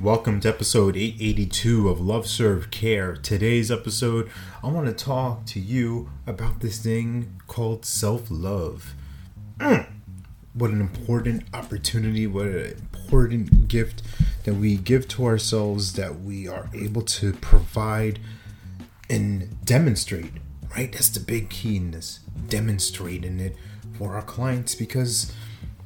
Welcome to episode 882 of Love Serve Care. Today's episode, I want to talk to you about this thing called self love. Mm. What an important opportunity, what an important gift that we give to ourselves that we are able to provide and demonstrate, right? That's the big key in this demonstrating it for our clients because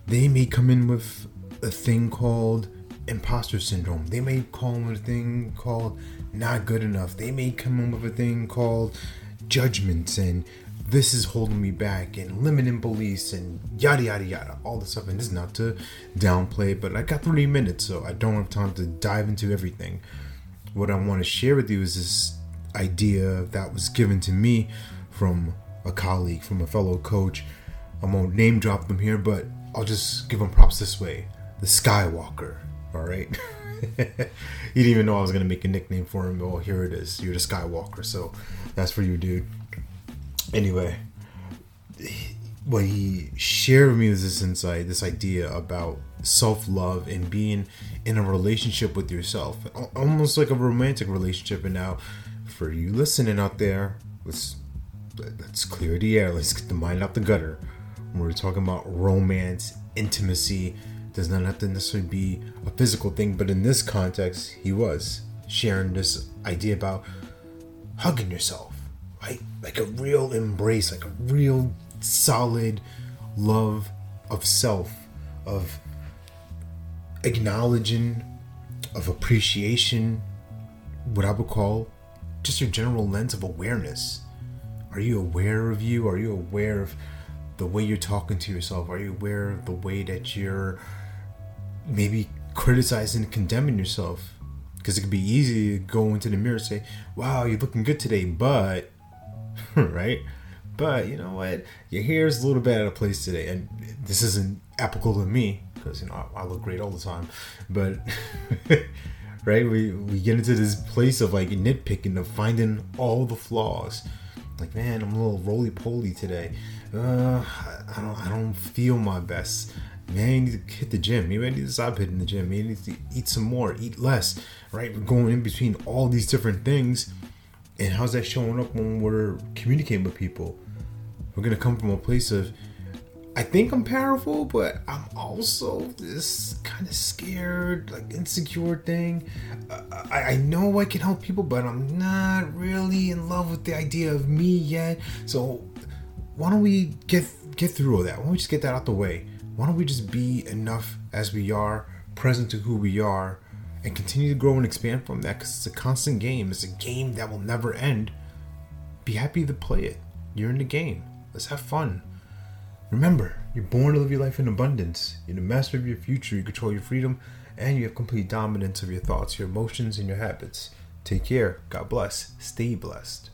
they may come in with a thing called imposter syndrome. They may call in with a thing called not good enough. They may come in with a thing called judgments and this is holding me back and limiting beliefs and yada yada yada. All this stuff. And this is not to downplay, but I got 30 minutes, so I don't have time to dive into everything. What I want to share with you is this idea that was given to me from a colleague, from a fellow coach. I won't name drop them here, but I'll just give them props this way. The Skywalker all right. you didn't even know I was gonna make a nickname for him. Well, here it is. You're the Skywalker, so that's for you, dude. Anyway, what he shared with me was this insight, this idea about self-love and being in a relationship with yourself, almost like a romantic relationship. And now, for you listening out there, let's let's clear the air. Let's get the mind out the gutter. We're talking about romance, intimacy does not have to necessarily be a physical thing, but in this context, he was sharing this idea about hugging yourself, right? Like a real embrace, like a real solid love of self, of acknowledging, of appreciation, what I would call just your general lens of awareness. Are you aware of you? Are you aware of the way you're talking to yourself? Are you aware of the way that you're maybe criticizing and condemning yourself. Because it could be easy to go into the mirror and say wow you're looking good today but right? But you know what? Your hair is a little bit out of place today and this isn't applicable to me because you know I, I look great all the time. But right? We, we get into this place of like nitpicking of finding all the flaws. Like man i'm a little roly-poly today. Uh, I don't I don't feel my best man, you need to hit the gym. Maybe I need to stop hitting the gym. Maybe I need to eat some more, eat less, right? We're going in between all these different things. And how's that showing up when we're communicating with people? We're going to come from a place of, I think I'm powerful, but I'm also this kind of scared, like insecure thing. I, I know I can help people, but I'm not really in love with the idea of me yet. So why don't we get get through all that? Why don't we just get that out the way? Why don't we just be enough as we are, present to who we are, and continue to grow and expand from that? Because it's a constant game. It's a game that will never end. Be happy to play it. You're in the game. Let's have fun. Remember, you're born to live your life in abundance. You're the master of your future. You control your freedom, and you have complete dominance of your thoughts, your emotions, and your habits. Take care. God bless. Stay blessed.